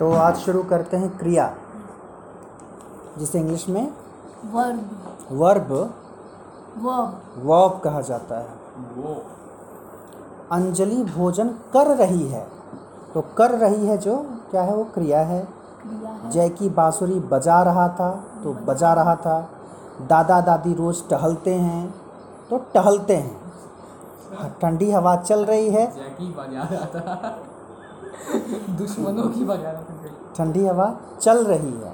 तो आज शुरू करते हैं क्रिया जिसे इंग्लिश में वर्ब। Verb verb. वर्ब कहा जाता है। अंजलि भोजन कर रही है। तो कर रही है जो क्या है वो? क्रिया है। है। जय की बांसुरी बजा रहा था तो बजा रहा था। दादा दादी रोज टहलते हैं तो टहलते हैं। ठंडी हवा चल रही है। जैकी बजा रहा था। दुश्मनों की बजा ठंडी हवा चल रही है।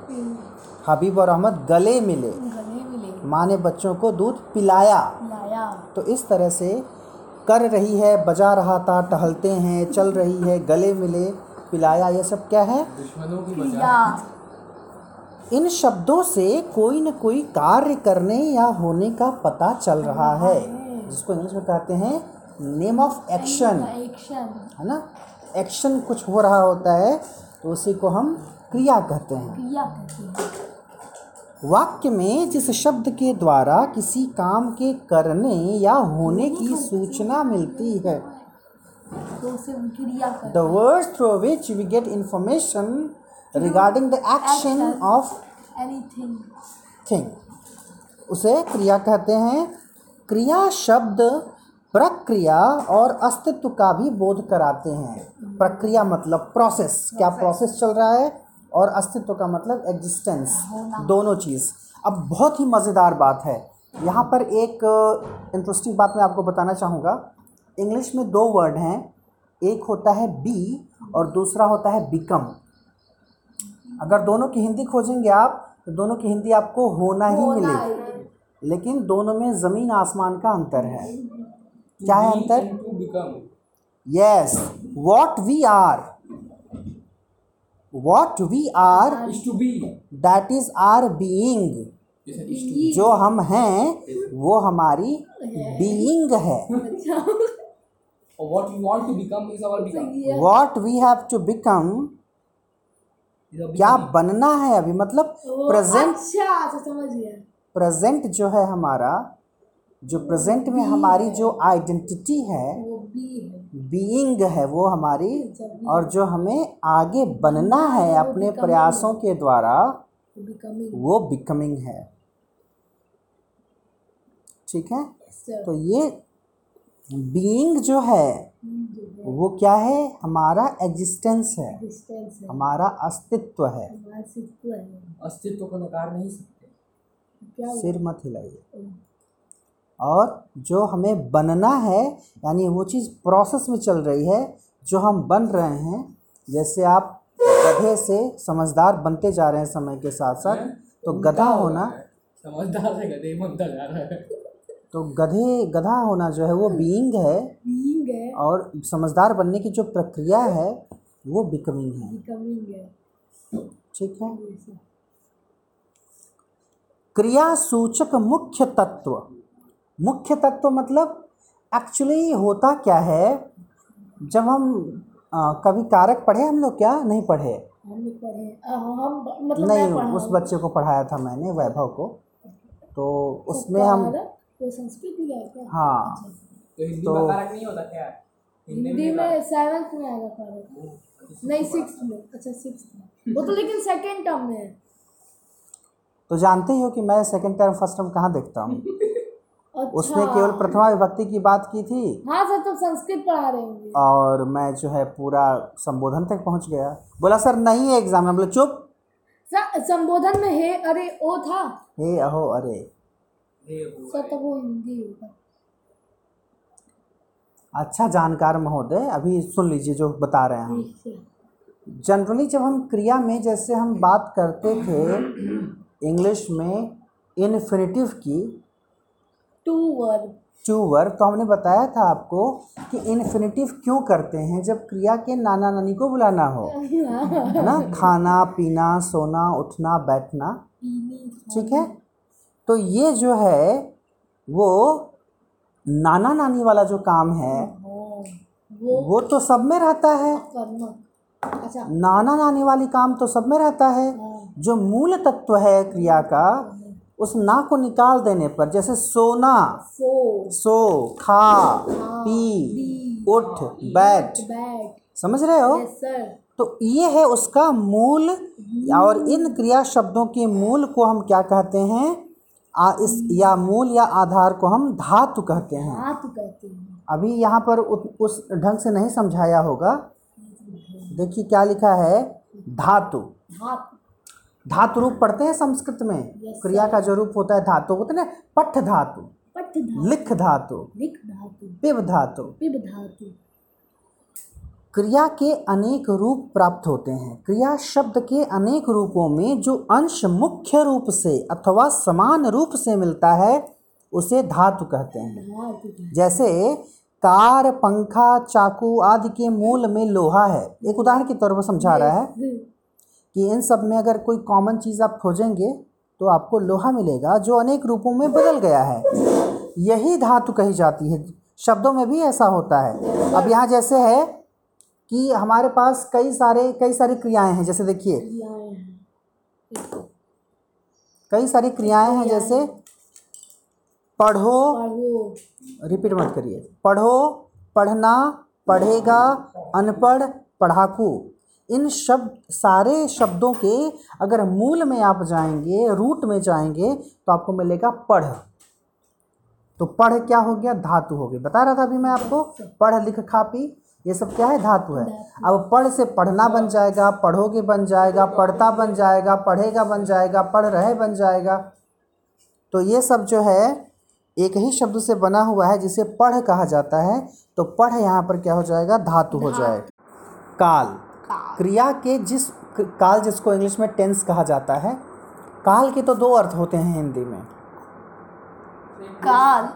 हबीब और अहमद गले मिले। गले मिले। माँ ने बच्चों को दूध पिलाया। लाया तो इस तरह से कर रही है बजा रहा था टहलते हैं चल रही है गले मिले पिलाया ये सब क्या है? दुश्मनों की बजा इन शब्दों से कोई न कोई कार्य करने या होने का पता चल रहा है जिसको इंग्लिश में कहते हैं नेम ऑफ़ एक्शन एक्शन है ना? एक्शन कुछ हो रहा होता है तो उसी को हम क्रिया कहते हैं। क्रिया कहते हैं। वाक्य में जिस शब्द के द्वारा किसी काम के करने या होने की सूचना मिलती है through which we get information regarding the action Action. of हैं एनीथिंग thing. उसे क्रिया कहते हैं। क्रिया शब्द प्रक्रिया और अस्तित्व का भी बोध कराते हैं। प्रक्रिया मतलब प्रोसेस क्या प्रोसेस चल रहा है और अस्तित्व का मतलब एग्जिस्टेंस दोनों चीज़। अब बहुत ही मज़ेदार बात है। यहाँ पर एक इंटरेस्टिंग बात मैं आपको बताना चाहूँगा। इंग्लिश में दो वर्ड हैं। एक होता है बी और दूसरा होता है बिकम अगर दोनों की हिंदी खोजेंगे आप तो दोनों की हिंदी आपको होना ही मिलेगी। लेकिन दोनों में ज़मीन आसमान का अंतर है। क्या है अंतर? To become yes what we are what we are is to be that is our being जो हम हैं वो हमारी बीइंग है. और what we want to become is our become what we have to become क्या बनना है अभी? मतलब प्रेजेंट अच्छा अच्छा समझ गया। प्रेजेंट जो है हमारा जो प्रेजेंट में हमारी जो आइडेंटिटी है बीइंग है। वो हमारी और जो हमें आगे बनना है अपने प्रयासों के द्वारा वो बिकमिंग है। ठीक है? तो ये बीइंग जो है वो क्या है? हमारा एग्जिस्टेंस है। है। हमारा अस्तित्व है। अस्तित्व को नकार नहीं सकते। सिर मत हिलाइए। और जो हमें बनना है यानी वो चीज़ प्रोसेस में चल रही है जो हम बन रहे हैं जैसे आप गधे से समझदार बनते जा रहे हैं समय के साथ साथ तो गधा होना समझदार है गधे बनता जा रहा है। तो गधे गधा होना जो है वो बीइंग है बीइंग है। और समझदार बनने की जो प्रक्रिया है वो बिकमिंग है। बिकमिंग है। ठीक है? क्रिया सूचक मुख्य तत्व। मुख्य तत्व मतलब एक्चुअली होता क्या है? जब हम आ, कभी कारक पढ़े हम लोग क्या? नहीं पढ़े। हम पढ़े। हम मतलब नहीं पढ़ा उस बच्चे को पढ़ाया था मैंने वैभव को। तो उसमें हम संस्कृत लिया क्या? हाँ। तो हिंदी तो- में कारक नहीं होता क्या? हिंदी में सेवन्थ में आएगा कारक। नहीं सिक्स में। अच्छा सिक्स में। वो तो लेकिन सेकेंड टर्म में है। तो जानते ही हो कि मैं सेकंड टर्म फ़र्स्ट टर्म कहाँ देखता हूँ? अच्छा। उसमें केवल प्रथमा विभक्ति की बात की थी। हाँ सर तो संस्कृत पढ़ा रहे होंगे। और मैं जो है पूरा संबोधन तक पहुँच गया। बोला सर नहीं है एग्ज़ाम में। बोले चुप। सर संबोधन में हे अरे ओ था। हे अहो अरे। हे सर तब वो हिंदी होगा। अच्छा जानकार महोदय अभी सुन लीजिए जो बता रहे हैं हम। जनरली जब हम क्रिया में जैसे हम बात करते थे इंग्लिश में इन्फिनिटिव की टू वर्ब। टू वर्ब तो हमने बताया था आपको कि इन्फिनेटिव क्यों करते हैं जब क्रिया के नाना नानी को बुलाना हो। है ना? खाना पीना सोना उठना बैठना। ठीक है? तो ये जो है वो नाना नानी वाला जो काम है हाँ, वो वो तो सब में रहता है। अच्छा। नाना नानी वाली काम तो सब में रहता है। हाँ, जो मूल तत्व है क्रिया का उस ना को निकाल देने पर जैसे सोना। सो। सो खा पी उठ बैठ। समझ रहे हो? तो ये है उसका मूल और इन क्रिया शब्दों के मूल को हम क्या कहते हैं? आ, इस या मूल या आधार को हम धातु कहते हैं। धातु कहते हैं। अभी यहाँ पर उ- उस ढंग से नहीं समझाया होगा। देखिए क्या लिखा है? धातु। धातु। धातु रूप पढ़ते हैं संस्कृत में? Yes, क्रिया का जो रूप होता है धातु होता है ना पठ धातु। लिख धातु। लिख धातु। पिब धातु। पिब धातु। क्रिया के अनेक रूप प्राप्त होते हैं। क्रिया शब्द के अनेक रूपों में जो अंश मुख्य रूप से अथवा समान रूप से मिलता है उसे धातु कहते हैं। जैसे कार पंखा चाकू आदि के मूल में लोहा है। एक उदाहरण के तौर पर समझा रहा हैं। कि इन सब में अगर कोई कॉमन चीज़ आप खोजेंगे तो आपको लोहा मिलेगा जो अनेक रूपों में बदल गया है। यही धातु कही जाती है। शब्दों में भी ऐसा होता है। अब यहाँ जैसे है कि हमारे पास कई सारे, कई सारी क्रियाएँ हैं। जैसे देखिए। कई सारी क्रियाएँ हैं। जैसे पढ़ो, रिपीट मत करिए। पढ़ो, पढ़ना, पढ़ेगा, अनपढ़, पढ़ाकू। इन शब्द सारे शब्दों के अगर मूल में आप जाएँगे रूट में जाएँगे तो आपको मिलेगा पढ़। तो पढ़ क्या हो गया? धातु हो गई। बता रहा था अभी मैं आपको पढ़ लिख खा पी ये सब क्या है? धातु है। अब पढ़ से पढ़ना बन जाएगा पढ़ोगे बन जाएगा पढ़ता बन जाएगा पढ़ेगा बन जाएगा पढ़ रहे बन जाएगा। तो ये सब जो है एक ही शब्द से बना हुआ है जिसे पढ़ कहा जाता है। तो पढ़ यहाँ पर क्या हो जाएगा? धातु हो जाएगा। काल। क्रिया के जिस काल जिसको इंग्लिश में टेंस कहा जाता है काल के तो दो अर्थ होते हैं हिंदी में। काल।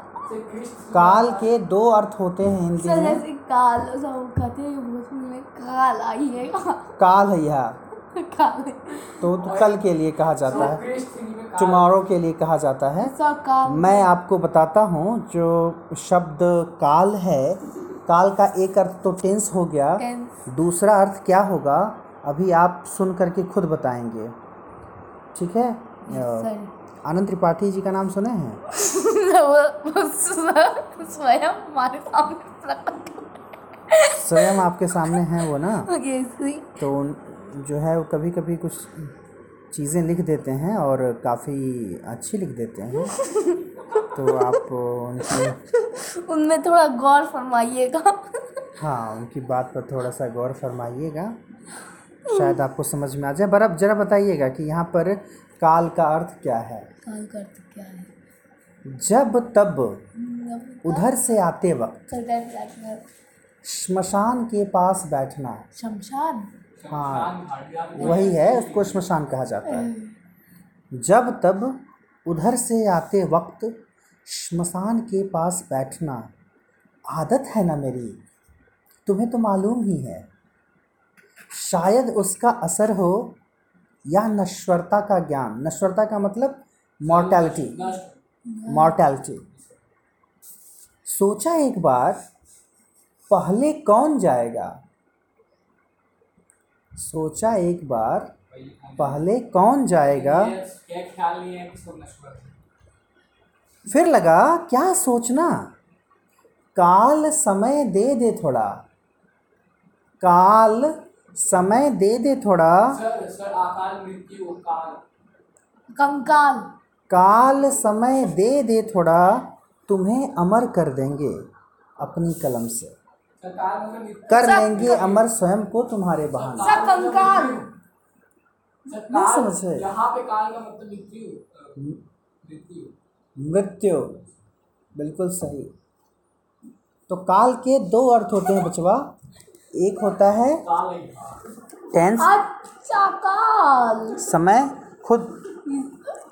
काल के दो अर्थ होते हैं हिंदी में। काल कहते हैं काल आई है काल है यह। तो, तो कल के लिए कहा जाता है। टुमारो के लिए कहा जाता है। मैं आपको बताता हूँ जो शब्द काल है काल का एक अर्थ तो टेंस हो गया। Tense। दूसरा अर्थ क्या होगा अभी आप सुन करके खुद बताएँगे। ठीक है? आनंद त्रिपाठी जी का नाम सुने हैं? स्वयं हमारे सामने स्वयं आपके सामने हैं वो ना? तो जो है वो कभी कभी कुछ चीज़ें लिख देते हैं और काफ़ी अच्छी लिख देते हैं। तो आप उनकी उनमें थोड़ा गौर फरमाइएगा। हाँ उनकी बात पर थोड़ा सा गौर फरमाइएगा। शायद आपको समझ में आ जाए। पर अब जरा बताइएगा कि यहाँ पर काल का अर्थ क्या है? काल का अर्थ क्या है? जब तब उधर से आते वक्त शमशान के पास बैठना। शमशान? हाँ वही है उसको शमशान कहा जाता है। जब तब उधर से आते वक्त श्मशान के पास बैठना आदत है ना मेरी? तुम्हें तो मालूम ही है। शायद उसका असर हो या नश्वरता का ज्ञान। नश्वरता का मतलब मॉर्टैलिटी मॉर्टैलिटी सोचा एक बार, पहले कौन जाएगा? सोचा एक बार पहले कौन जाएगा? क्या ख्याल नहीं कि सब नश्वर फिर लगा क्या सोचना? काल समय दे दे थोड़ा। काल समय दे दे थोड़ा। सर सर अकाल मृत्यु काल। कंकाल। काल समय दे दे थोड़ा तुम्हें अमर कर देंगे अपनी कलम से। कर लेंगे अमर स्वयं को तुम्हारे बहाने। कंकाल। नहीं समझ रहे। यहाँ पे काल का मतलब मृत्यु मृत्यु। मृत्यु। बिल्कुल सही। तो काल के दो अर्थ होते हैं बचवा एक होता है टेंस अच्छा काल। समय खुद।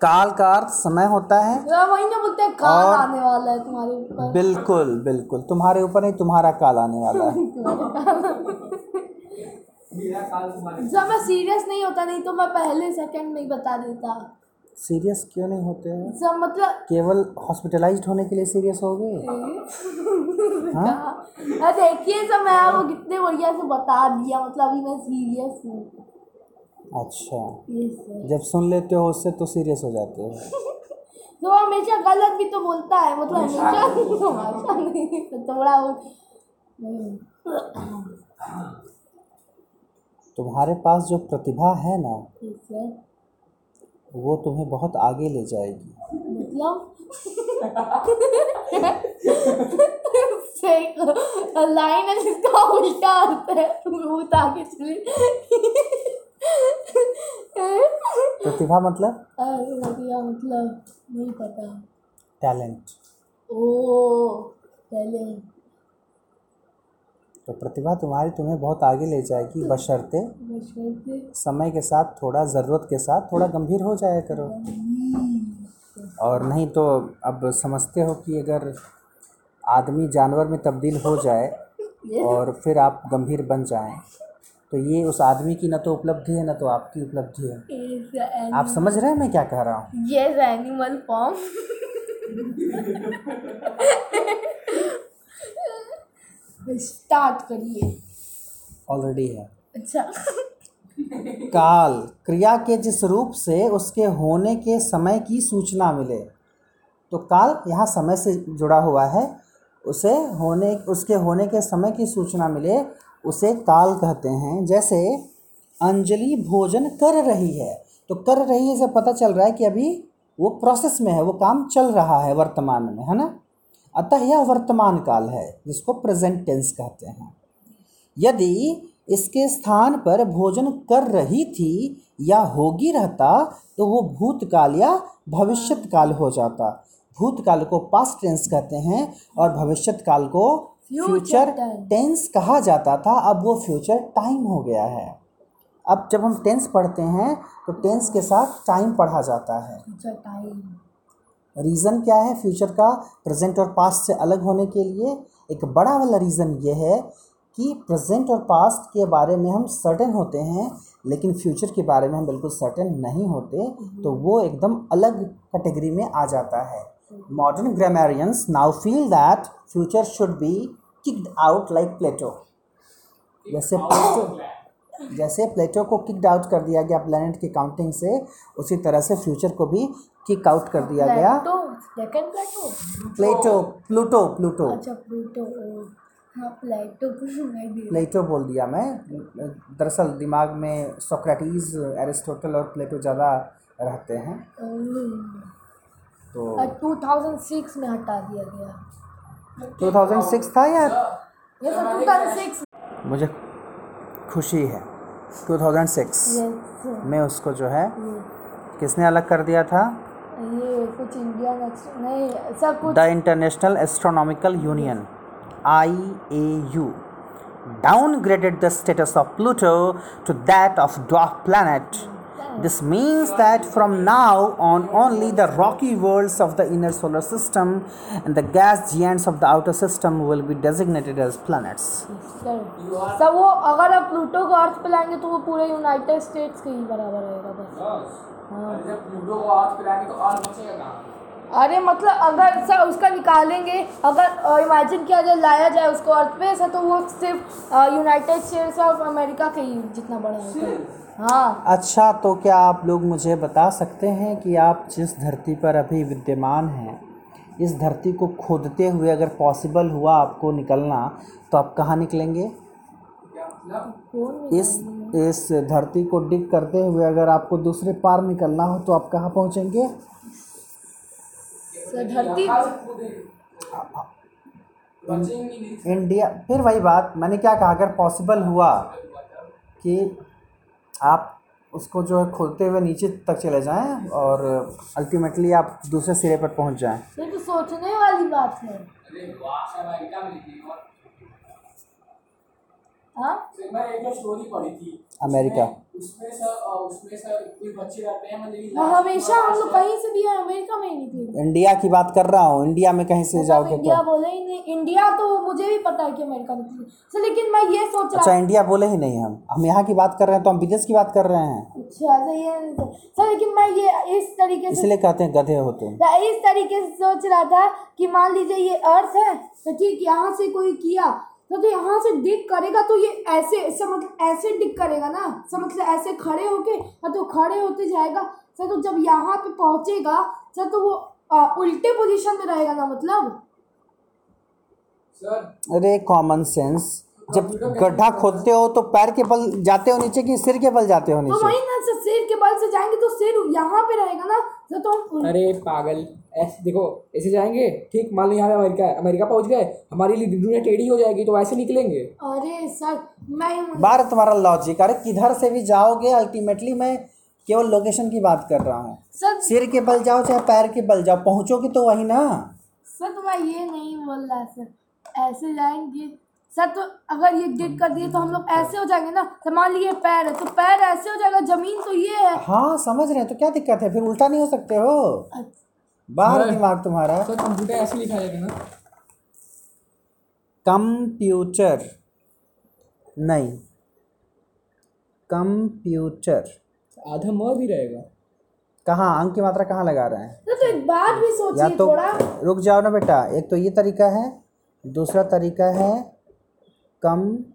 काल का अर्थ समय होता है। यार वही ना बोलते हैं काल और- आने वाला है तुम्हारे ऊपर। बिल्कुल बिल्कुल। तुम्हारे ऊपर नहीं तुम्हारा काल आने वाला है। जब मैं सीरियस नहीं होता नहीं तो मैं पहले सेकंड में ही बता देता। सीरियस क्यों नहीं होते हैं? जब मतलब केवल हॉस्पिटलाइज्ड होने के लिए सीरियस हो गए? हाँ। देखिए सब मैं आपको कितने बढ़िया से बता दिया मतलब अभी मैं सीरियस हूँ। अच्छा। जब सुन लेते हो उससे तो सीरियस हो जाते हो। तो हमेशा गलत भी तो बोलता है मतलब हमेशा। नहीं तो थोड़ा वो। तुम्हारे पास जो प्रतिभा है ना वो तुम्हें बहुत आगे ले जाएगी। मतलब? लाइन है जिसका उल्टा आता है। भूत आगे चले। प्रतिभा मतलब? भैया मतलब नहीं पता। टैलेंट ओ पहले तो प्रतिभा तुम्हारी तुम्हें बहुत आगे ले जाएगी बशर्ते समय के साथ थोड़ा ज़रूरत के साथ थोड़ा गंभीर हो जाया करो। और नहीं तो अब समझते हो कि अगर आदमी जानवर में तब्दील हो जाए और फिर आप गंभीर बन जाएँ तो ये उस आदमी की न तो उपलब्धि है न तो आपकी उपलब्धि है। आप समझ रहे हैं मैं क्या कह रहा हूँ? यस एनिमल फॉर्म स्टार्ट करिए। ऑलरेडी है। अच्छा। काल क्रिया के जिस रूप से उसके होने के समय की सूचना मिले तो काल यहाँ समय से जुड़ा हुआ है। उसे होने उसके होने के समय की सूचना मिले उसे काल कहते हैं। जैसे अंजलि भोजन कर रही है तो कर रही है से पता चल रहा है कि अभी वो प्रोसेस में है वो काम चल रहा है वर्तमान में है ना? अतः यह वर्तमान काल है जिसको प्रेजेंट टेंस कहते हैं। यदि इसके स्थान पर भोजन कर रही थी या होगी रहता तो वो भूतकाल या भविष्यत काल हो जाता। भूतकाल को पास्ट टेंस कहते हैं और भविष्यत काल को फ्यूचर टेंस कहा जाता था। अब वो फ्यूचर टाइम हो गया है। अब जब हम टेंस पढ़ते हैं तो टेंस के साथ टाइम पढ़ा जाता है। अच्छा टाइम रीज़न क्या है फ्यूचर का? प्रेजेंट और पास्ट से अलग होने के लिए एक बड़ा वाला रीज़न ये है कि प्रेजेंट और पास्ट के बारे में हम सर्टेन होते हैं लेकिन फ्यूचर के बारे में हम बिल्कुल सर्टेन नहीं होते तो वो एकदम अलग कैटेगरी में आ जाता है। Modern grammarians now feel that future should be kicked out like Plato जैसे प्लेटो जैसे प्लेटो को किक्ड आउट कर दिया गया प्लेनेट की काउंटिंग से उसी तरह से फ्यूचर को भी किक आउट कर दिया गया Plato Plato Plato Pluto Pluto अच्छा प्लूटो हाँ प्लेटो बोल दिया मैं दरअसल दिमाग में सोक्रेटिस एरिस्टोटल और प्लेटो ज़्यादा रहते हैं तो टू थाउज़ेंड सिक्स में हटा दिया गया 2006 था या थाउज़ेंड सिक्स मुझे खुशी है। 2006 यस में उसको जो है किसने अलग कर दिया था? कुछ इंडियन नहीं सब कुछ the international astronomical union I A U downgraded the status of Pluto to that of dwarf planet. This means that from now on, only the rocky worlds of the inner solar system and the gas giants of the outer system will be designated as planets. Sir सब वो अगर आप Pluto को अर्थ पे लाएँगे तो वो पूरे यूनाइटेड स्टेट्स के ही बराबर रहेगा बस जब प्लूटो को आज पिलाएँगे तो आज बचेगा कहाँ? अरे मतलब अगर सर उसका निकालेंगे अगर इमेजिन किया जाए लाया जाए उसको अर्थ पे ऐसा तो वो सिर्फ़ यूनाइटेड स्टेट्स ऑफ़ अमेरिका के ही जितना बड़ा होगा हाँ। अच्छा तो क्या आप लोग मुझे बता सकते हैं कि आप जिस धरती पर अभी विद्यमान हैं इस धरती को खोदते हुए अगर पॉसिबल हुआ आपको निकलना तो आप कहाँ निकलेंगे? इस इस धरती को डिग करते हुए अगर आपको दूसरे पार निकलना हो तो आप कहाँ पहुँचेंगे? धरती? इंडिया। फिर वही बात मैंने क्या कहा अगर पॉसिबल हुआ कि आप उसको जो है खोलते हुए नीचे तक चले जाएँ और अल्टीमेटली आप दूसरे सिरे पर पहुँच जाएँ। ये तो सोचने वाली बात है। अमेरिका में हाँ एक बार एक स्टोरी पढ़ी थी। अमेरिका। उसमें सर उसमें सर बच्चे रहते हैं मतलब हमेशा हम लोग कहीं से भी है अमेरिका में ही निकले इंडिया की बात कर रहा हूँ इंडिया में कहीं से मतलब जाओगे इंडिया तो बोले ही नहीं इंडिया तो मुझे भी पता है कि अमेरिका निकली सर लेकिन मैं ये सोच रहा अच्छा इंडिया बोले ही नहीं हम। हम यहाँ की बात कर रहे हैं तो हम विदेश की बात कर रहे हैं। अच्छा सही है सर लेकिन मैं ये इस तरीके से इसलिए कहते हैं गधे होते तुम। तो इस तरीके से सोच रहा था कि मान लीजिए ये अर्थ है तो ठीक यहाँ से कोई किया तो, तो यहाँ से डिग करेगा तो ये ऐसे ऐसे मतलब ऐसे डिग करेगा ना? सब मतलब ऐसे खड़े होके और तो खड़े होते जाएगा। सर तो जब यहाँ पे पहुँचेगा सर तो वो आ, उल्टे पोजीशन में रहेगा ना मतलब? सर। अरे कॉमन सेंस जब गड्ढा खोदते हो तो पैर के बल जाते हो नीचे कि सिर के बल जाते हो तो नीचे? वही ना सर सिर के बल से जाएँगे तो सिर यहाँ पे रहेगा ना? तो तो हम अरे पागल ऐसे देखो ऐसे जाएँगे ठीक मान लो यहाँ पे अमेरिका है अमेरिका पहुँच गए हमारी लिए दुनिया टेढ़ी हो जाएगी तो ऐसे निकलेंगे। अरे सर मैं बार तुम्हारा लॉजिक अरे किधर से भी जाओगे अल्टीमेटली मैं केवल लोकेशन की बात कर रहा हूँ। सिर के बल जाओ चाहे पैर के बल जाओ पहुंचोगे तो वही ना। सर मैं ये नहीं बोल रहा सर। ऐसे जाएँगे सर तो अगर ये डिग कर दिए तो हम लोग ऐसे हो जाएँगे ना? तो मान लीजिए पैर है तो पैर ऐसे हो जाएगा ज़मीन तो ये है। हाँ समझ रहे हैं तो क्या दिक्कत है? फिर उल्टा नहीं हो सकते हो? बाहर नहीं। दिमाग तुम्हारा। तो कंप्यूटर ऐसे लिखा जाएगा ना। कंप्यूटर। नहीं। कंप्यूटर। आधा म भी रहेगा। कहाँ? अंक की मात्रा कहाँ लगा रहे हैं? तो एक बात भी सोचिए तो थोड़ा। रुक जाओ ना बेटा एक तो ये तरीका है दूसरा तरीका है कंप्यूटर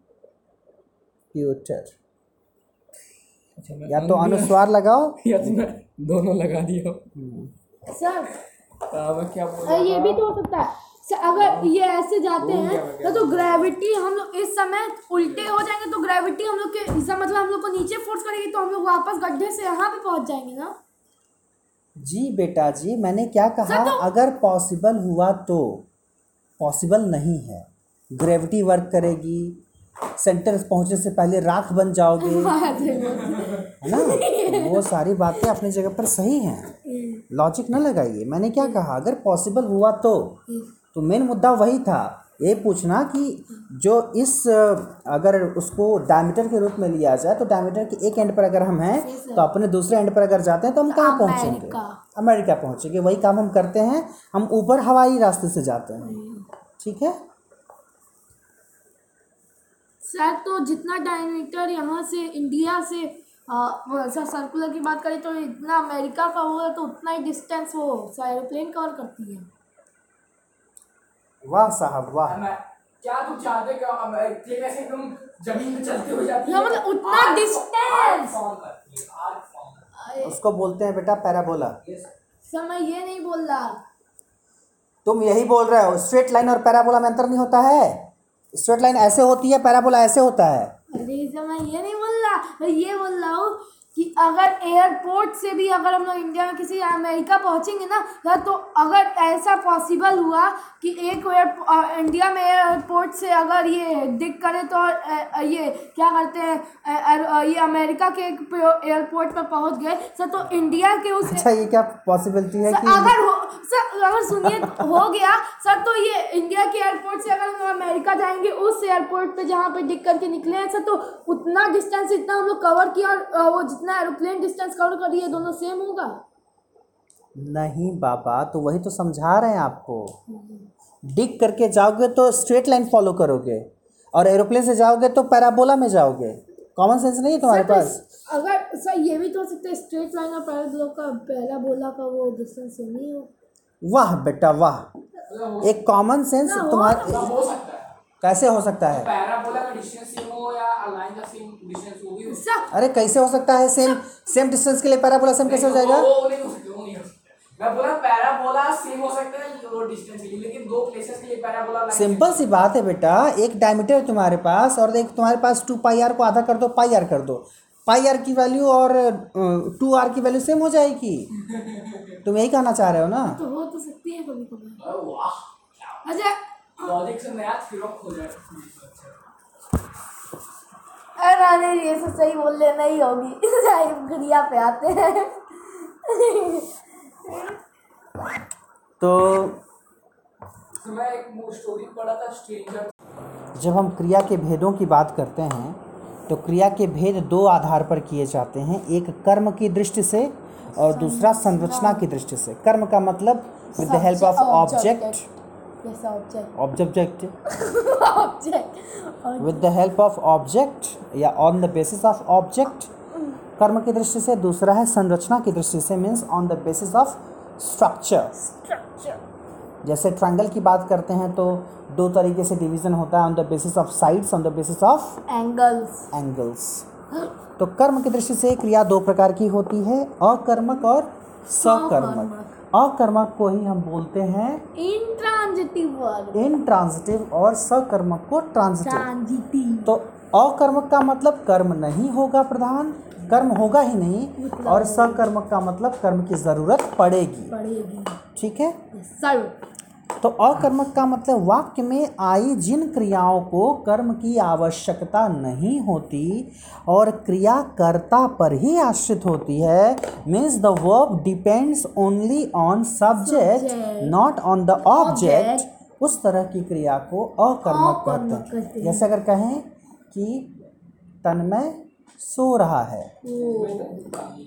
अच्छा या तो अनुस्वार लगाओ। या तो दोनों लगा दिया। सर। हाँ, क्या बोल? ये भी तो हो सकता है। अगर ये ऐसे जाते हैं तो, तो ग्रेविटी हम लोग इस समय उल्टे हो जाएँगे तो ग्रेविटी हम लोग के इसका मतलब हम लोग को नीचे फोर्स करेगी तो हम लोग वापस गड्ढे से यहाँ पे पहुँच जाएँगे ना? जी बेटा जी मैंने क्या कहा? तो- अगर पॉसिबल हुआ तो। पॉसिबल नहीं है। ग्रेविटी वर्क करेगी सेंटर पहुँचने से पहले राख बन जाओगे। है ना? वो सारी बातें अपनी जगह पर सही हैं। लॉजिक ना लगाइए। मैंने क्या कहा? अगर पॉसिबल हुआ तो। तो मेन मुद्दा वही था। ये पूछना कि जो इस अगर उसको डायमीटर के रूप में लिया जाए तो डायमीटर के एक एंड पर अगर हम हैं तो अपने दूसरे एंड पर अगर जाते हैं तो हम कहाँ पहुँचेंगे? अमेरिका। अमेरिका पहुँचेंगे। वही काम हम करते हैं। हम ऊपर हवाई रास्ते से जाते हैं। ठीक है? सर तो जितना डायमीटर यहाँ से इंडिया से आ, सर सर्कुलर की बात करें तो इतना अमेरिका का होगा तो उतना ही डिस्टेंस वो एरोप्लेन कवर करती है। वाह साहब वाह। क्या तुम चाहते ज़मीन पे चलते हुए जाती हाँ, मतलब उतना डिस्टेंस उसको बोलते हैं बेटा पैराबोला सर मैं ये नहीं बोल रहा। तुम यही बोल रहे हो स्ट्रेट लाइन और पैराबोला में अंतर नहीं होता है? स्ट्रेट लाइन ऐसे होती है, पैराबोला ऐसे होता है। ये नहीं बोल रहा ये बोल रहा हूँ कि अगर एयरपोर्ट से भी अगर हम लोग इंडिया में किसी अमेरिका पहुँचेंगे ना या तो अगर ऐसा पॉसिबल हुआ कि एक इंडिया में एयरपोर्ट से अगर ये दिख करे तो ये क्या करते हैं ये अमेरिका के एक एयरपोर्ट पर पहुँच गए सर तो इंडिया के उस अच्छा ये क्या पॉसिबिलिटी है कि अगर हो सर अगर सुनिए हो गया सर तो ये इंडिया के एयरपोर्ट से अगर हम अमेरिका जाएँगे उस एयरपोर्ट पे जहाँ पे डिक करके निकले हैं सर तो उतना डिस्टेंस इतना हम लोग कवर किया और वो जितना एरोप्लेन डिस्टेंस कवर करी है दोनों सेम होगा नहीं बाबा तो वही तो समझा रहे हैं आपको। डिग करके जाओगे तो स्ट्रेट लाइन फॉलो करोगे और एरोप्लेन से जाओगे तो पैराबोला में जाओगे। कॉमन सेंस नहीं है तुम्हारे पास? अगर सर ये भी तो हो सकता है स्ट्रेट लाइन और पैराबोला का पहला बोला का वो डिस्टेंस सेम ही हो। वाह बेटा वाह। एक कॉमन सेंस तुम्हारे हो है। कैसे हो सकता है? पैराबोला का डिस्टेंस सेम हो या लाइन का सेम डिस्टेंस हो भी सर अरे कैसे हो सकता है? सेम सेम डिस्टेंस के लिए पैराबोला सेम कैसे हो जाएगा? वो नहीं हो सकता वो नहीं हो सकता। मैं बोला पैराबोला सेम हो सकता है वो डिस्टेंस के लिए लेकिन दो प्लेसेस के लिए पैराबोला line सिंपल सी बात है बेटा एक डायमीटर है तुम्हारे पास और एक तुम्हारे पास टू पाई आर को आधा कर दो पाई आर कर दो। पाई आर की वैल्यू और टू आर की वैल्यू सेम हो जाएगी। तुम यही कहना चाह रहे हो ना? तो हो तो सकती है कभी कभी अच्छा लॉजिक से नया थ्योरम हो जाए। अरे रानी ये सब सही बोल ले नहीं होगी। क्रिया पे आते हैं। तो तो मैं एक स्टोरी पढ़ा था स्ट्रेंजर जब हम क्रिया के भेदों की बात करते हैं तो क्रिया के भेद दो आधार पर किए जाते हैं। एक कर्म की दृष्टि से और दूसरा संरचना की दृष्टि से। कर्म का मतलब with the help of object जैसा object object object with the help of object या on the basis of object कर्म की दृष्टि से दूसरा है संरचना की दृष्टि से means on the basis of structure जैसे ट्रायंगल की बात करते हैं तो दो तरीके से डिवीज़न होता है on the basis of sides on the basis of angles angles तो कर्म की दृष्टि से क्रिया दो प्रकार की होती है अकर्मक और सकर्मक. अकर्मक को ही हम बोलते हैं इंट्रांजिट इंट्रांजिटिव वर्ब इंट्रांजिटिव और सकर्मक को ट्रांजिटिव ट्रांजिटिव तो अकर्मक का मतलब कर्म नहीं होगा प्रधान कर्म होगा ही नहीं और सकर्मक का मतलब कर्म की ज़रूरत पड़ेगी। पड़ेगी। ठीक है? सर तो अकर्मक का मतलब वाक्य में आई जिन क्रियाओं को कर्म की आवश्यकता नहीं होती और क्रिया कर्ता पर ही आश्रित होती है means the verb depends only on subject not on the object उस तरह की क्रिया को अकर्मक कहते हैं। जैसे अगर कहें कि तन्मय सो रहा है।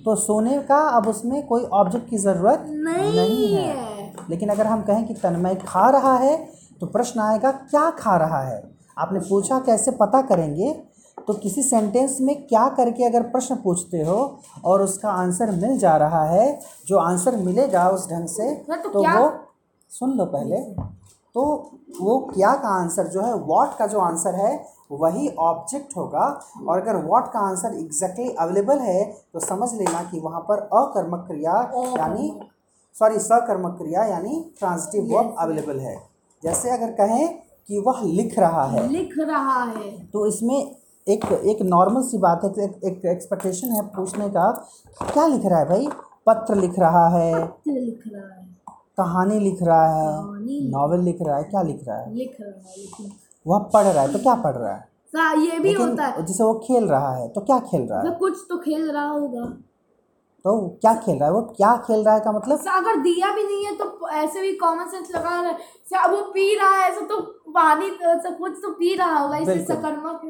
तो सोने का अब उसमें कोई ऑब्जेक्ट की ज़रूरत नहीं है। लेकिन अगर हम कहें कि तन्मय खा रहा है तो प्रश्न आएगा क्या खा रहा है? आपने पूछा कैसे पता करेंगे? तो किसी सेंटेंस में क्या करके अगर प्रश्न पूछते हो और उसका आंसर मिल जा रहा है जो आंसर मिलेगा उस ढंग से हाँ, तो तो वो सुन लो पहले। तो वो क्या का आंसर जो है वॉट का जो आंसर है वही ऑब्जेक्ट होगा। और अगर वॉट का आंसर एग्जैक्टली अवेलेबल है तो समझ लेना कि वहाँ पर अकर्मक क्रिया यानी सॉरी सकर्मक क्रिया यानी ट्रांजिटिव वर्ब अवेलेबल है जैसे अगर कहें कि वह लिख रहा है लिख रहा है तो इसमें एक एक नॉर्मल सी बात है एक एक एक्सपेक्टेशन है पूछने का क्या लिख रहा है भाई पत्र लिख रहा है पत्र लिख रहा है कहानी लिख रहा है नॉवेल लिख रहा है क्या लिख रहा है लिख रहा है वह पढ़ रहा है तो क्या पढ़ रहा है ये भी होता है जैसे वो खेल रहा है तो क्या खेल रहा है मतलब कुछ तो खेल रहा होगा तो क्या खेल रहा है? वो क्या खेल रहा है का मतलब? अगर दिया भी नहीं है तो ऐसे भी कॉमन सेंस लगा रहा है। सा वो पी रहा है ऐसा तो पानी ऐसा कुछ तो पी रहा होगा इसे सकर्मक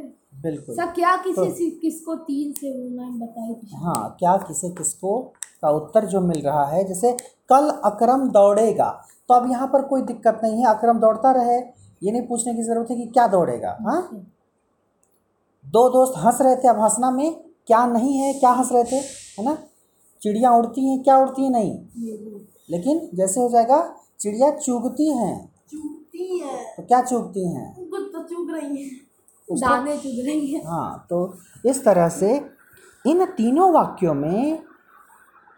बिल्कुल। सा क्या किसी तो- से किसको तीन से मैम बताई हाँ क्या किसे किसको का उत्तर जो मिल रहा है जैसे कल अकरम दौड़ेगा। तो अब यहाँ पर कोई दिक्कत नहीं है अकरम दौड़ता रहे। ये नहीं पूछने की ज़रूरत है कि क्या दौड़ेगा हाँ? दो दोस्त हंस रहे थे अब हंसना में क्या नहीं है क्या हंस रहे थे है ना? चिड़िया उड़ती हैं क्या उड़ती हैं? नहीं। लेकिन जैसे हो जाएगा चिड़िया चुगती हैं। चुगती है। तो क्या चुगती हैं? कुछ तो चुग रही है। दाने चुग रही है। हाँ तो इस तरह से इन तीनों वाक्यों में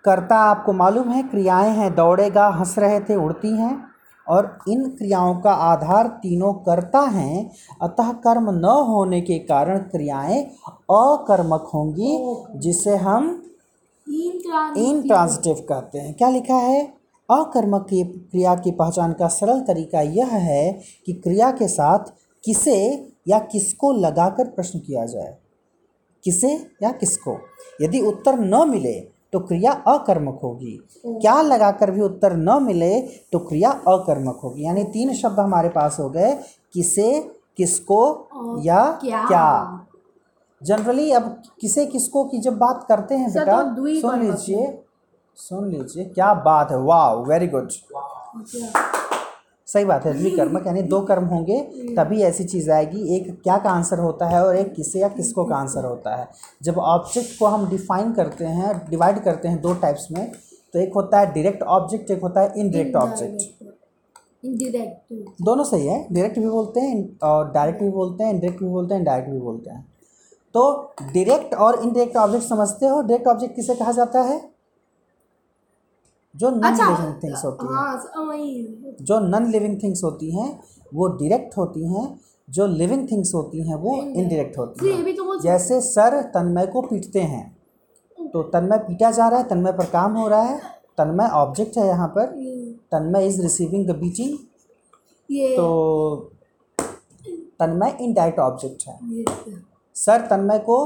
कर्ता आपको मालूम है क्रियाएँ हैं दौड़ेगा हंस रहे थे उड़ती हैं। और इन क्रियाओं का आधार तीनों कर्ता हैं। अतः कर्म न होने के कारण क्रियाएँ अकर्मक होंगी जिसे हम इंट्रांजिटिव कहते हैं। क्या लिखा है? अकर्मक की क्रिया की पहचान का सरल तरीका यह है कि क्रिया के साथ किसे या किसको लगाकर प्रश्न किया जाए। किसे या किसको? यदि उत्तर न मिले तो क्रिया अकर्मक होगी। क्या लगाकर भी उत्तर न मिले तो क्रिया अकर्मक होगी। यानी तीन शब्द हमारे पास हो गए किसे किसको या क्या। क्या। जनरली अब किसे किसको की जब बात करते हैं बेटा तो सुन लीजिए सुन लीजिए क्या बात है? वाह वेरी गुड सही बात है द्विकर्मक यानी दो कर्म होंगे तभी ऐसी चीज़ आएगी एक क्या का आंसर होता है और एक किसे या किसको का आंसर होता है। जब ऑब्जेक्ट को हम डिफाइन करते हैं डिवाइड करते हैं दो टाइप्स में तो एक होता है डायरेक्ट ऑब्जेक्ट एक होता है इनडायरेक्ट ऑब्जेक्ट इंडिरेक्ट दोनों सही है डायरेक्ट भी बोलते हैं और डायरेक्ट भी बोलते हैं इनडायरेक्ट भी बोलते हैं डायरेक्ट भी बोलते हैं। तो डायरेक्ट और इनडायरेक्ट ऑब्जेक्ट समझते हो? डायरेक्ट ऑब्जेक्ट किसे कहा जाता है? जो नॉन लिविंग थिंग्स होती हैं। जो नॉन लिविंग थिंग्स होती हैं वो डायरेक्ट होती हैं जो लिविंग थिंग्स होती हैं वो इनडायरेक्ट होती हैं। तो जैसे सर तन्मय को पीटते हैं तो तन्मय पीटा जा रहा है तन्मय पर काम हो रहा है तन्मय ऑब्जेक्ट है यहाँ पर Tanmay is receiving the beating तो तन्मय इनडायरेक्ट ऑब्जेक्ट है। सर तन्मय को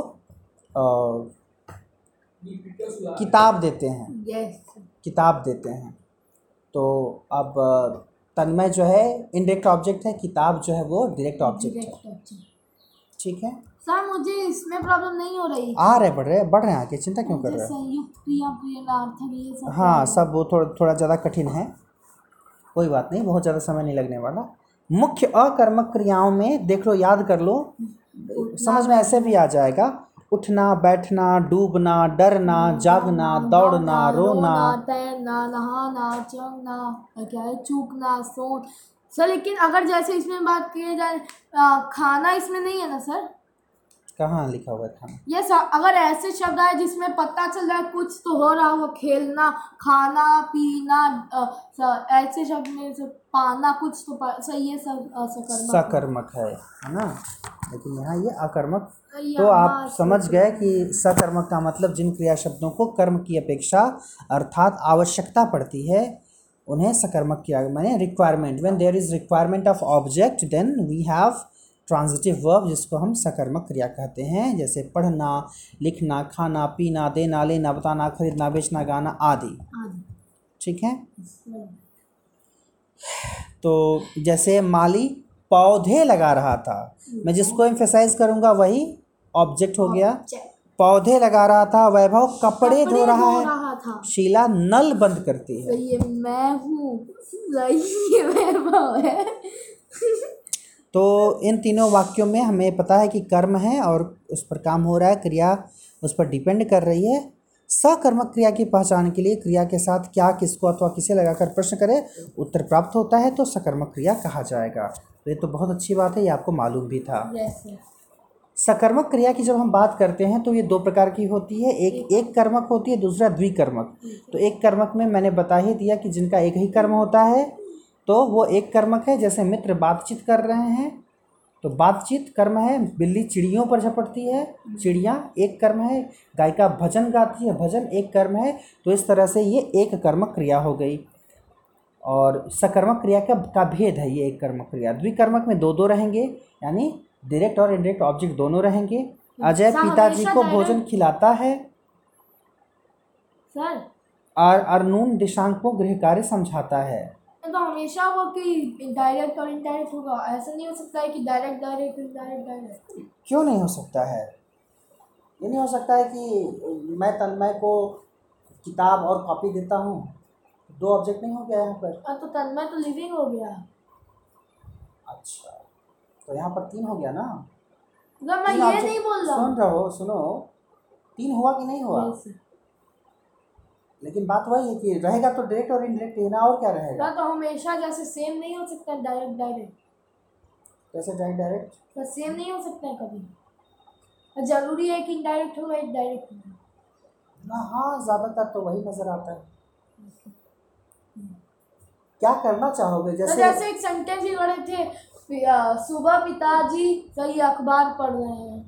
किताब देते हैं। यस किताब देते हैं। तो अब तन्मय जो है इनडायरेक्ट ऑब्जेक्ट है किताब जो है वो डायरेक्ट ऑब्जेक्ट है। ठीक है? सर मुझे इसमें प्रॉब्लम नहीं हो रही। आ रहे बढ़ रहे बढ़ रहे हैं आगे चिंता क्यों कर रहे हैं? हाँ। सब वो थोड़ा थोड़ा ज़्यादा कठिन है। कोई बात नहीं बहुत ज़्यादा समय नहीं लगने वाला। मुख्य अकर्मक क्रियाओं में देख लो याद कर लो समझ में ऐसे भी आ जाएगा उठना बैठना डूबना डरना जागना दौड़ना रोना। तैरना नहाना चलना क्या है? चूकना सो सर लेकिन अगर जैसे इसमें बात की जाए खाना इसमें नहीं है ना सर? कहाँ लिखा हुआ है खाना? ये स- अगर ऐसे शब्द आए जिसमें पता चल रहा है कुछ तो हो रहा हो खेलना खाना पीना ऐसे शब्द में से पाना कुछ तो प- सही है सब सकर्मक। है है ना? लेकिन यहाँ ये अकर्मक। तो आप समझ गए कि सकर्मक का मतलब जिन क्रिया शब्दों को कर्म की अपेक्षा अर्थात आवश्यकता पड़ती है उन्हें सकर्मक किया मैंने requirement when there is requirement of object then we have transitive verb जिसको हम सकर्मक क्रिया कहते हैं जैसे पढ़ना लिखना खाना पीना देना लेना बताना खरीदना बेचना गाना आदि। ठीक है? तो जैसे माली पौधे लगा रहा था मैं जिसको एम्फेसाइज करूँगा वही ऑब्जेक्ट हो गया। पौधे लगा रहा था वैभव कपड़े धो रहा है रहा था। शीला नल बंद करती है। ये मैं हूँ वैभव है। तो इन तीनों वाक्यों में हमें पता है कि कर्म है और उस पर काम हो रहा है क्रिया उस पर डिपेंड कर रही है। सकर्मक क्रिया की पहचान के लिए क्रिया के साथ क्या किसको अथवा किसे लगाकर प्रश्न करें उत्तर प्राप्त होता है तो सकर्मक क्रिया कहा जाएगा। तो ये तो बहुत अच्छी बात है ये आपको मालूम भी था। जैसे सकर्मक क्रिया की जब हम बात करते हैं तो ये दो प्रकार की होती है एक एक कर्मक होती है दूसरा द्विकर्मक। तो एक कर्मक में मैंने बता ही दिया कि जिनका एक ही कर्म होता है तो वो एक कर्मक है जैसे मित्र बातचीत कर रहे हैं तो बातचीत कर्म है बिल्ली चिड़ियों पर झपटती है चिड़िया एक कर्म है गायिका भजन गाती है भजन एक कर्म है तो इस तरह से ये एक कर्मक क्रिया हो गई। और सकर्मक क्रिया का का भेद है ये एक कर्मक क्रिया। द्विकर्मक में दो दो रहेंगे यानी डायरेक्ट और इनडायरेक्ट ऑब्जेक्ट दोनों रहेंगे। अजय पिताजी को भोजन खिलाता है। सर। और अर्नून दिशांक को गृह कार्य समझाता है। तो हमेशा वो कि डायरेक्ट और इनडायरेक्ट होगा। ऐसा नहीं हो सकता है कि डायरेक्ट डायरेक्ट इनडायरेक्ट डायरेक्ट क्यों नहीं हो सकता है? ये नहीं हो सकता है कि मैं तन्मय को किताब और कॉपी देता हूँ। दो ऑब्जेक्ट नहीं हो गया यहाँ पर। हाँ तो तन्मय तो लिविंग हो गया। अच्छा तो यहाँ पर तीन हो गया ना? मतलब मैं ये नहीं बोल रहा सुन रहो सुनो। तीन हुआ कि नहीं हुआ? हूँ लेकिन बात वही है कि रहेगा तो डायरेक्ट और इनडायरेक्ट ही है ना और क्या रहेगा? तो हमेशा जैसे सेम नहीं हो सकता डायरेक्ट डायरेक्ट कैसे डायरेक्ट डायरेक्ट तो सेम नहीं हो सकता है कभी। ज़रूरी है कि इनडायरेक्ट होगा डायरेक्ट होगा ना हाँ ज़्यादातर तो वही नज़र आता है। क्या करना चाहोगे? जैसे तो जैसे जैसे एक सेंटेंस ही पढ़े थे सुबह पिताजी कई अखबार पढ़ रहे हैं।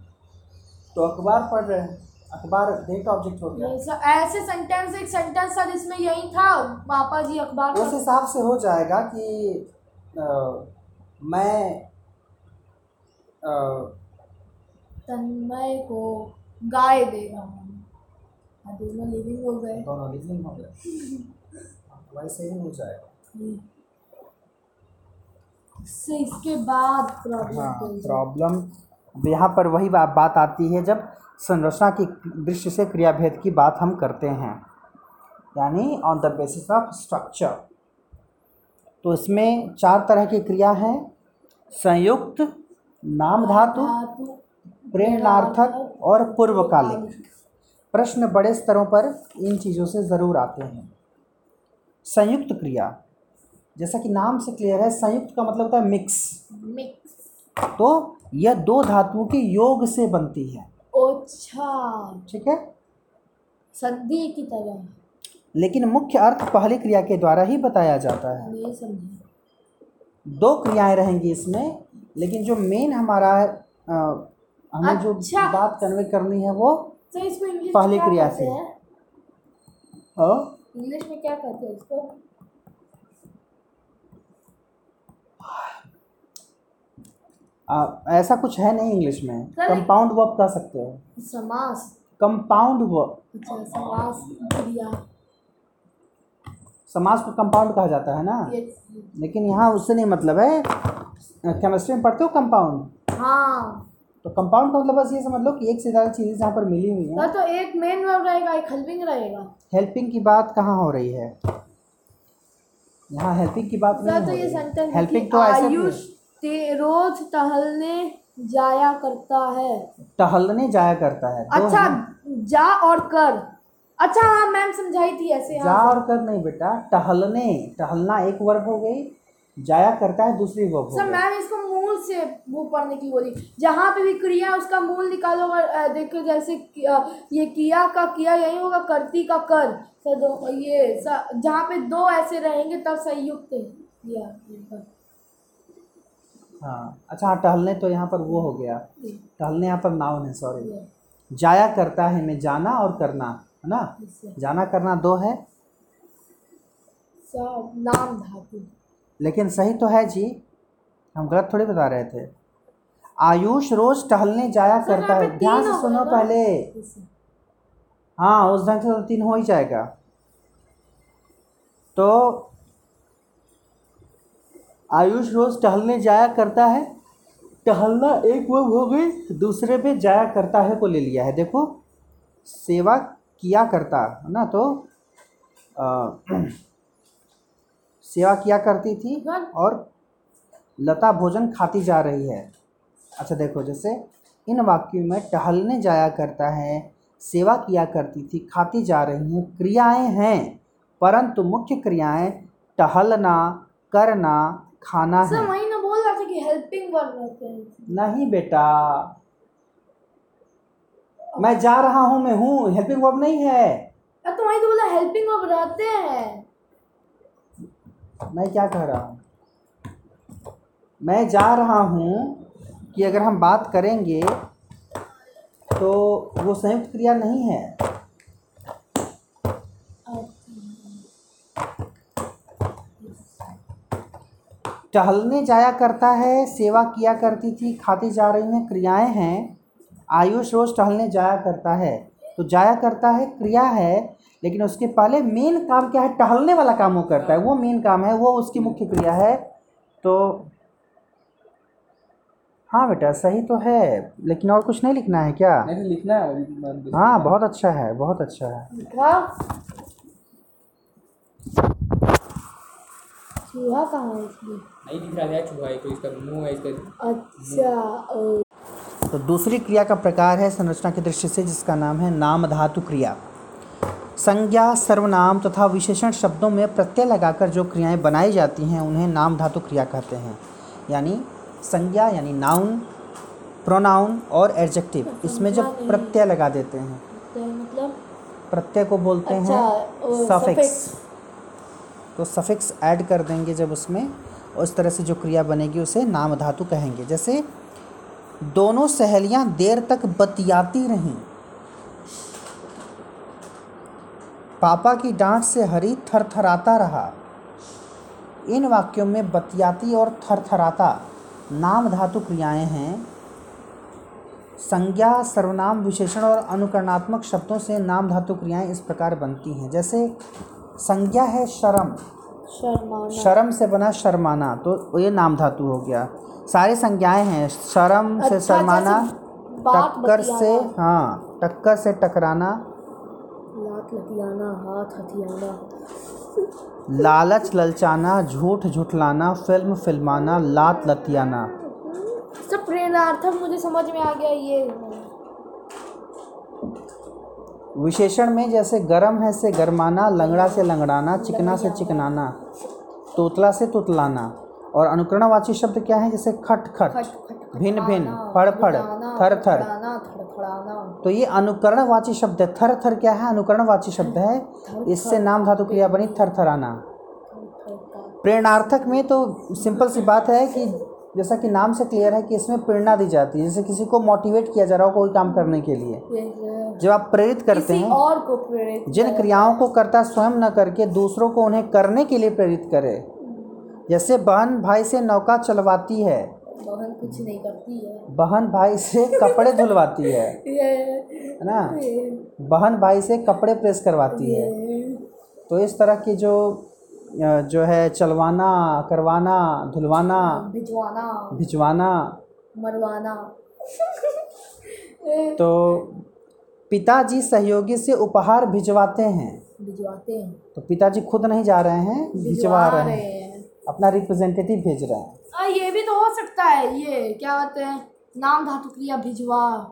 तो अखबार पढ़ रहे हैं। अखबार डायरेक्ट ऑब्जेक्ट हो गया। ऐसे सेंटेंस एक सेंटेंस था जिसमें यही था पापा जी अखबार उस हिसाब से हो जाएगा कि अ, मैं तन्मय को गाय दे रहा हूँ। हाँ, दोनों लिविंग हो गए। दोनों लिविंग हो गया वैसे ही हो जाएगा। इससे इसके बाद प्रॉब्लम हाँ प्रॉब्लम यहाँ पर वही बात आती है जब संरचना की दृष्टि से क्रियाभेद की बात हम करते हैं। यानी on the basis of structure तो इसमें चार तरह की क्रिया हैं। संयुक्त नाम धातु प्रेरणार्थक और पूर्वकालिक। प्रश्न बड़े स्तरों पर इन चीज़ों से ज़रूर आते हैं। संयुक्त क्रिया। जैसा कि नाम से क्लियर है संयुक्त का मतलब होता है मिक्स मिक्स तो यह दो धातुओं के योग से बनती है। ओछा। ठीक है? संधि की तरह। लेकिन मुख्य अर्थ पहली क्रिया के द्वारा ही बताया जाता है। नहीं समझे। दो क्रियाएँ रहेंगी इसमें लेकिन जो मेन हमारा अ, हमें जो अच्छा। बात कन्वे करनी है वो तो इसको इंग्लिश में पहली क्रिया से। हैं? इंग्लिश में क्या कहते हैं इसको? अ, ऐसा कुछ है नहीं इंग्लिश में। कंपाउंड वर्ब कह सकते हो। समास। Compound verb. अच्छा समास समाज को कंपाउंड कहा जाता है ना? लेकिन यहाँ उससे नहीं मतलब है। केमिस्ट्री में पढ़ते हो कंपाउंड? हाँ। तो कंपाउंड का मतलब बस ये समझ लो कि एक से ज़्यादा चीज़ें जहाँ पर मिली हुई हैं। ना तो एक मेन वर्ब रहेगा एक हेल्पिंग रहेगा। हेल्पिंग की बात कहाँ हो रही है? यहाँ हेल्पिंग की बात नहीं तो हो ये हेल्पिंग तो ऐसे रोज टहलने जाया करता है। टहलने जाया करता है। अच्छा जा और कर। अच्छा हाँ मैम समझाई थी ऐसे जा हाँ और कर नहीं बेटा टहलने टहलना एक वर्ब हो गई जाया करता है दूसरी वर्ब सर मैम इसको मूल से वो पढ़ने की बोली। जहाँ पे भी क्रिया है उसका मूल निकालो और देखो जैसे ये किया का किया यही होगा करती का कर। सर दो ये जहाँ पे दो ऐसे रहेंगे तब संयुक्त किया। हाँ। अच्छा हाँ टहलने तो यहाँ पर वो हो गया। टहलने यहाँ पर नाउन है सॉरी जाया करता है में जाना और करना है ना? जाना करना दो है। नाम धातु। लेकिन सही तो है जी हम गलत थोड़ी बता रहे थे। आयुष रोज टहलने जाया करता है। ध्यान से सुनो पहले। हाँ उस ढंग से तो तीन हो ही जाएगा। तो आयुष रोज टहलने जाया करता है। टहलना एक वो हो गई दूसरे पे जाया करता है को ले लिया है। देखो सेवा किया करता है ना? तो आ, सेवा किया करती थी और लता भोजन खाती जा रही है। अच्छा देखो जैसे इन वाक्यों में टहलने जाया करता है सेवा किया करती थी खाती जा रही हैं क्रियाएँ हैं परंतु मुख्य क्रियाएँ टहलना करना खाना सर है। वही ना बोल रहा था कि हेल्पिंग वर्ब रहते हैं। नहीं बेटा। मैं जा रहा हूँ मैं हूँ। हेल्पिंग वर्ब नहीं है। तो वही तो बोला हेल्पिंग वर्ब रहते हैं। मैं क्या कह रहा हूँ? मैं जा रहा हूँ कि अगर हम बात करेंगे तो वो संयुक्त क्रिया नहीं है। टहलने जाया करता है सेवा किया करती थी खाती जा रही हैं क्रियाएँ हैं आयुष रोज टहलने जाया करता है। तो जाया करता है क्रिया है लेकिन उसके पहले मेन काम क्या है? टहलने वाला काम वो करता है। वो मेन काम है वो उसकी मुख्य क्रिया है। तो हाँ बेटा सही तो है लेकिन और कुछ नहीं लिखना है क्या? नहीं लिखना है हाँ बहुत अच्छा है बहुत अच्छा है। चूहा कहाँ है इसमें? नहीं दिख रहा है चूहा है तो इसका मुँह है इसका अच्छा तो दूसरी क्रिया का प्रकार है संरचना की दृष्टि से जिसका नाम है नाम धातु क्रिया। संज्ञा सर्वनाम तथा तो विशेषण शब्दों में प्रत्यय लगाकर जो क्रियाएँ बनाई जाती हैं उन्हें नाम धातु क्रिया कहते हैं। यानी संज्ञा यानी नाउन प्रोनाउन और एडजेक्टिव इसमें जब प्रत्यय लगा देते हैं। तो मतलब प्रत्यय को बोलते अच्छा, हैं सफिक्स। तो सफिक्स ऐड कर देंगे जब उसमें उस तरह से जो क्रिया बनेगी उसे नाम धातु कहेंगे। जैसे, दोनों सहेलियाँ देर तक बतियाती रहीं। पापा की डांट से हरी थरथराता रहा। इन वाक्यों में बतियाती और थरथराता नाम धातु क्रियाएँ हैं। संज्ञा, सर्वनाम, विशेषण और अनुकरणात्मक शब्दों से नाम धातु क्रियाएँ इस प्रकार बनती हैं। जैसे संज्ञा है शर्म। शर्माना। शर्म से बना शर्माना तो ये नाम धातु हो गया। सारी संज्ञाएँ हैं शर्म अच्छा, से अच्छा, शर्माना टक्कर से हाँ टक्कर से टकराना। लात लतियाना हाथ हथियाना। लालच ललचाना झूठ झुठलाना फ़िल्म फिल्माना लात लतियाना। सब प्रेरणार्थक मुझे समझ में आ गया ये। विशेषण में जैसे गर्म है से गरमाना लंगड़ा से लंगड़ाना चिकना से चिकनाना तोतला से तुतलाना। और अनुकरणवाची शब्द क्या है? जैसे खट खट भिन्न भिन्न फड़ फड़ थर थर। तो ये अनुकरणवाची शब्द है। थर थर क्या है? अनुकरणवाची शब्द है। इससे नाम धातु क्रिया बनी थर थराना प्रेरणार्थक में तो सिंपल सी बात है कि जैसा कि नाम से क्लियर है कि इसमें प्रेरणा दी जाती है जैसे किसी को मोटिवेट किया जा रहा हो कोई काम करने के लिए। जब आप प्रेरित करते किसी हैं और को प्रेरित जिन क्रियाओं को करता स्वयं न करके दूसरों को उन्हें करने के लिए प्रेरित करे। जैसे बहन भाई से नौका चलवाती है। बहन कुछ नहीं करती है। बहन भाई से कपड़े धुलवाती है है ना? बहन भाई से कपड़े प्रेस करवाती है। तो इस तरह की जो जो है चलवाना करवाना धुलवाना भिजवाना। भिजवाना। मरवाना। तो पिताजी सहयोगी से उपहार भिजवाते हैं। भिजवाते हैं। तो पिताजी खुद नहीं जा रहे हैं भिजवा रहे हैं। हैं। अपना रिप्रेजेंटेटिव भेज रहे हैं। आ, ये भी तो हो सकता है ये क्या कहते हैं नाम धातु क्रिया भिजवा।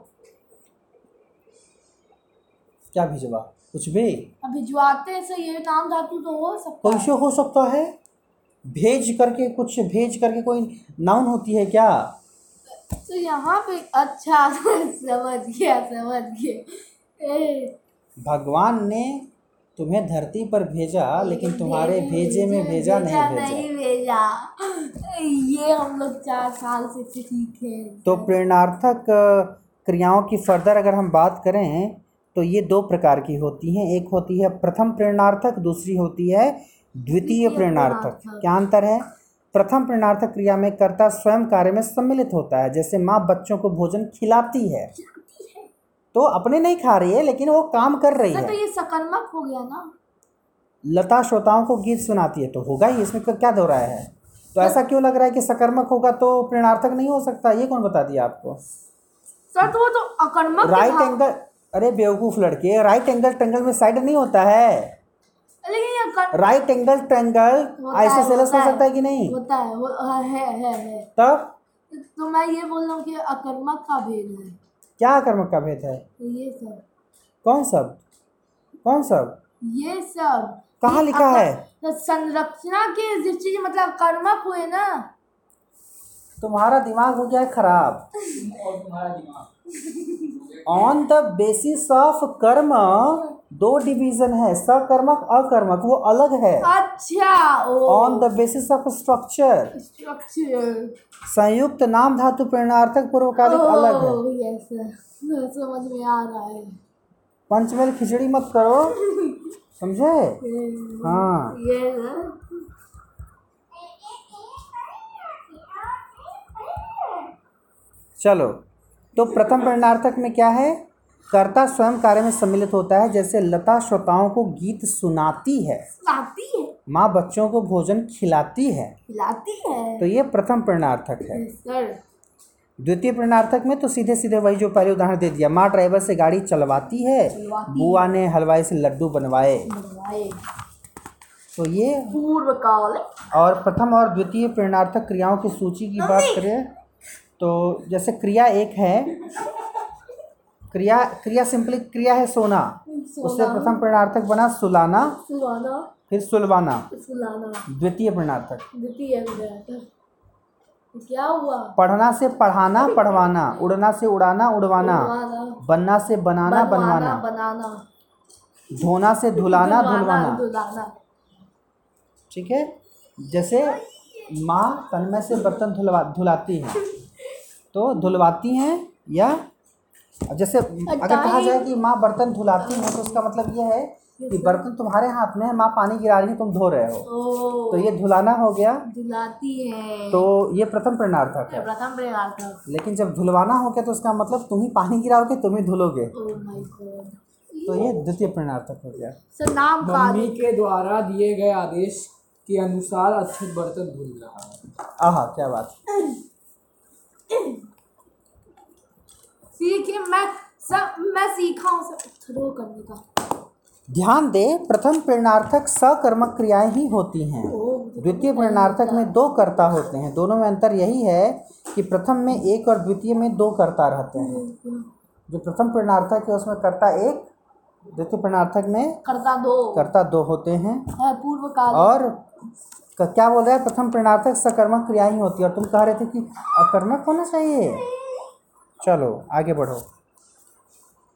क्या भिजवा? कुछ भी। भिजवाते से ये नाम धातु तो हो सकता है। कैसे हो सकता है। भेज करके कुछ भेज करके कोई नाउन होती है क्या? तो यहाँ पे अच्छा समझ गया समझ गया। भगवान ने तुम्हें धरती पर भेजा लेकिन तुम्हारे भेजे में भेजा नहीं भेजा नहीं भेजा। ये हम लोग चार साल से सीखे तो प्रेरणार्थक क्रियाओं की फर्दर अगर हम बात करें तो ये दो प्रकार की होती हैं। एक होती है प्रथम प्रेरणार्थक दूसरी होती है द्वितीय प्रेरणार्थक। क्या अंतर है? प्रथम प्रेरणार्थक क्रिया में कर्ता स्वयं कार्य में सम्मिलित होता है जैसे माँ बच्चों को भोजन खिलाती है। तो अपने नहीं खा रही है लेकिन वो काम कर रही तो है। ये सकर्मक हो गया ना? लता श्रोताओं को गीत सुनाती है तो होगा ही इसमें क्या दो राय है? तो ऐसा क्यों लग रहा है कि सकर्मक होगा तो प्रेरणार्थक नहीं हो सकता? ये कौन बता दिया आपको? सर तो वो तो अकर्मक राइट एंगल अरे बेवकूफ़ लड़के राइट एंगल ट्रेंगल में साइड नहीं होता है। लेकिन राइट एंगल ट्रेंगल होता है, हो सकता है कि नहीं? होता है वो हाँ, है है है। तब? तो मैं ये बोल रहा हूँ कि अकर्मक का भेद है। क्या कर्मक का भेद है? तो ये सब। कौन सब? कौन सब? ये सब। कहाँ लिखा है? तो संरचना के जिस चीज़ मतलब कर्मक हुए ना। तुम्हारा दिमाग हो गया है खराब। और तुम्हारा दिमाग। ऑन द बेसिस ऑफ़ कर्म दो डिवीज़न है सकर्मक अकर्मक वो अलग है। अच्छा on the basis of structure structure संयुक्त नाम धातु प्रेरणार्थक पूर्वकालिक अलग है। यस समझ में आ रहा है। पंचमेल खिचड़ी मत करो। समझे? हाँ। ये चलो। तो प्रथम प्रेरणार्थक में क्या है? कर्ता स्वयं कार्य में सम्मिलित होता है जैसे लता श्रोताओं को गीत सुनाती है। खिलाती है। माँ बच्चों को भोजन खिलाती है। खिलाती है। तो ये प्रथम प्रेरणार्थक है। द्वितीय प्रेरणार्थक में तो सीधे सीधे वही जो पहले उदाहरण दे दिया। माँ ड्राइवर से गाड़ी चलवाती है। बुआ ने हलवाई से लड्डू बनवाए। बनवाए। तो ये पूर्व काल और प्रथम और द्वितीय प्रेरणार्थक क्रियाओं की सूची की बात करें। तो जैसे क्रिया एक है क्रिया क्रिया सिंपली क्रिया है सोना। सोना। उससे प्रथम प्रेरणार्थक बना सुलाना सुलाना। फिर सुलवाना। सुलाना। द्वितीय प्रेरणार्थक द्वितीय क्या हुआ? पढ़ना से पढ़ाना पढ़वाना। उड़ना से उड़ाना उड़वाना। बनना से बनाना बनवाना बनाना। धोना से धुलाना धुलवाना। ठीक है? जैसे माँ तन्मय से बर्तन धुलवा धुलाती हैं। तो धुलवाती हैं या जैसे अगर कहा जाए कि माँ बर्तन धुलाती हैं तो उसका मतलब ये है कि बर्तन तुम्हारे हाथ में है माँ पानी गिरा रही है तुम धो रहे हो। तो ये धुलाना हो गया। धुलाती है। तो ये प्रथम प्रेरणार्थक है प्रथम प्रेरणार्थक लेकिन जब धुलवाना हो गया तो उसका मतलब तुम ही पानी गिराओगे तुम ही धुलोगे। तो ये द्वितीय प्रेरणार्थक हो गया। सर नाम मम्मी के द्वारा दिए गए आदेश के अनुसार अच्छे बर्तन धुल रहा है। आहा क्या बात। सीखिए मैं सब मैं सीखा हूँ थ्रो करने का ध्यान दे प्रथम प्रेरणार्थक सकर्मक क्रियाएँ ही होती हैं। द्वितीय प्रेरणार्थक में दो कर्ता होते हैं। दोनों में अंतर यही है कि प्रथम में एक और द्वितीय में दो कर्ता रहते हैं। जो प्रथम प्रेरणार्थक है उसमें कर्ता एक द्वितीय प्रेरणार्थक में करता दो। कर्ता दो होते हैं। पूर्व काल और क- क्या बोल रहा है? प्रथम प्रेरणार्थक सकर्मक क्रिया ही होती है। और तुम कह रहे थे कि अकर्मक होना चाहिए। चलो आगे बढ़ो।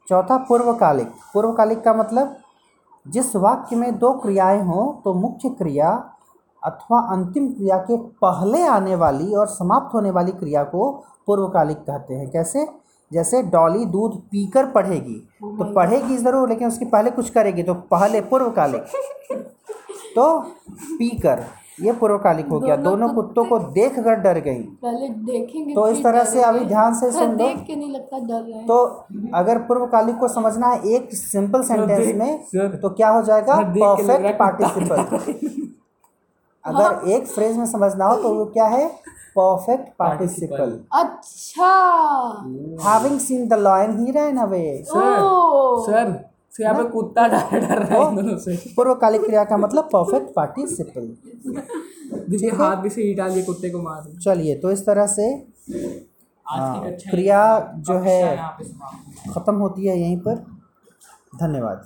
चौथा पूर्वकालिक। पूर्वकालिक का मतलब जिस वाक्य में दो क्रियाएँ हों तो मुख्य क्रिया अथवा अंतिम क्रिया के पहले आने वाली और समाप्त होने वाली क्रिया को पूर्वकालिक कहते हैं। कैसे? जैसे डॉली दूध पीकर पढ़ेगी। तो पढ़ेगी ज़रूर लेकिन उसके पहले कुछ करेगी तो पहले पूर्वकालिक। तो पीकर। ये पूर्वकालिक हो गया। दोनों कुत्तों को देख कर डर गई। पहले देखेंगे तो इस तरह से अभी ध्यान से सुन लो। देख के नहीं लगता डर रहे हैं। तो अगर पूर्वकालिक को समझना है एक सिंपल सेंटेंस में तो क्या हो जाएगा? सर, है परफेक्ट पार्टिसिपल अगर एक फ्रेज में समझना हो तो वो क्या है? परफेक्ट पार्टिसिपल अच्छा। Having seen the lion he ran away O. Sir sir यहाँ पे कुत्ता डर डर रहा है दोनों से पूर्वकालिक क्रिया का मतलब परफेक्ट पार्टिसिपल हाथ भी से ही डालिए कुत्ते को मार चलिए तो इस तरह से हाँ, क्रिया जो है ख़त्म होती है यहीं पर। धन्यवाद।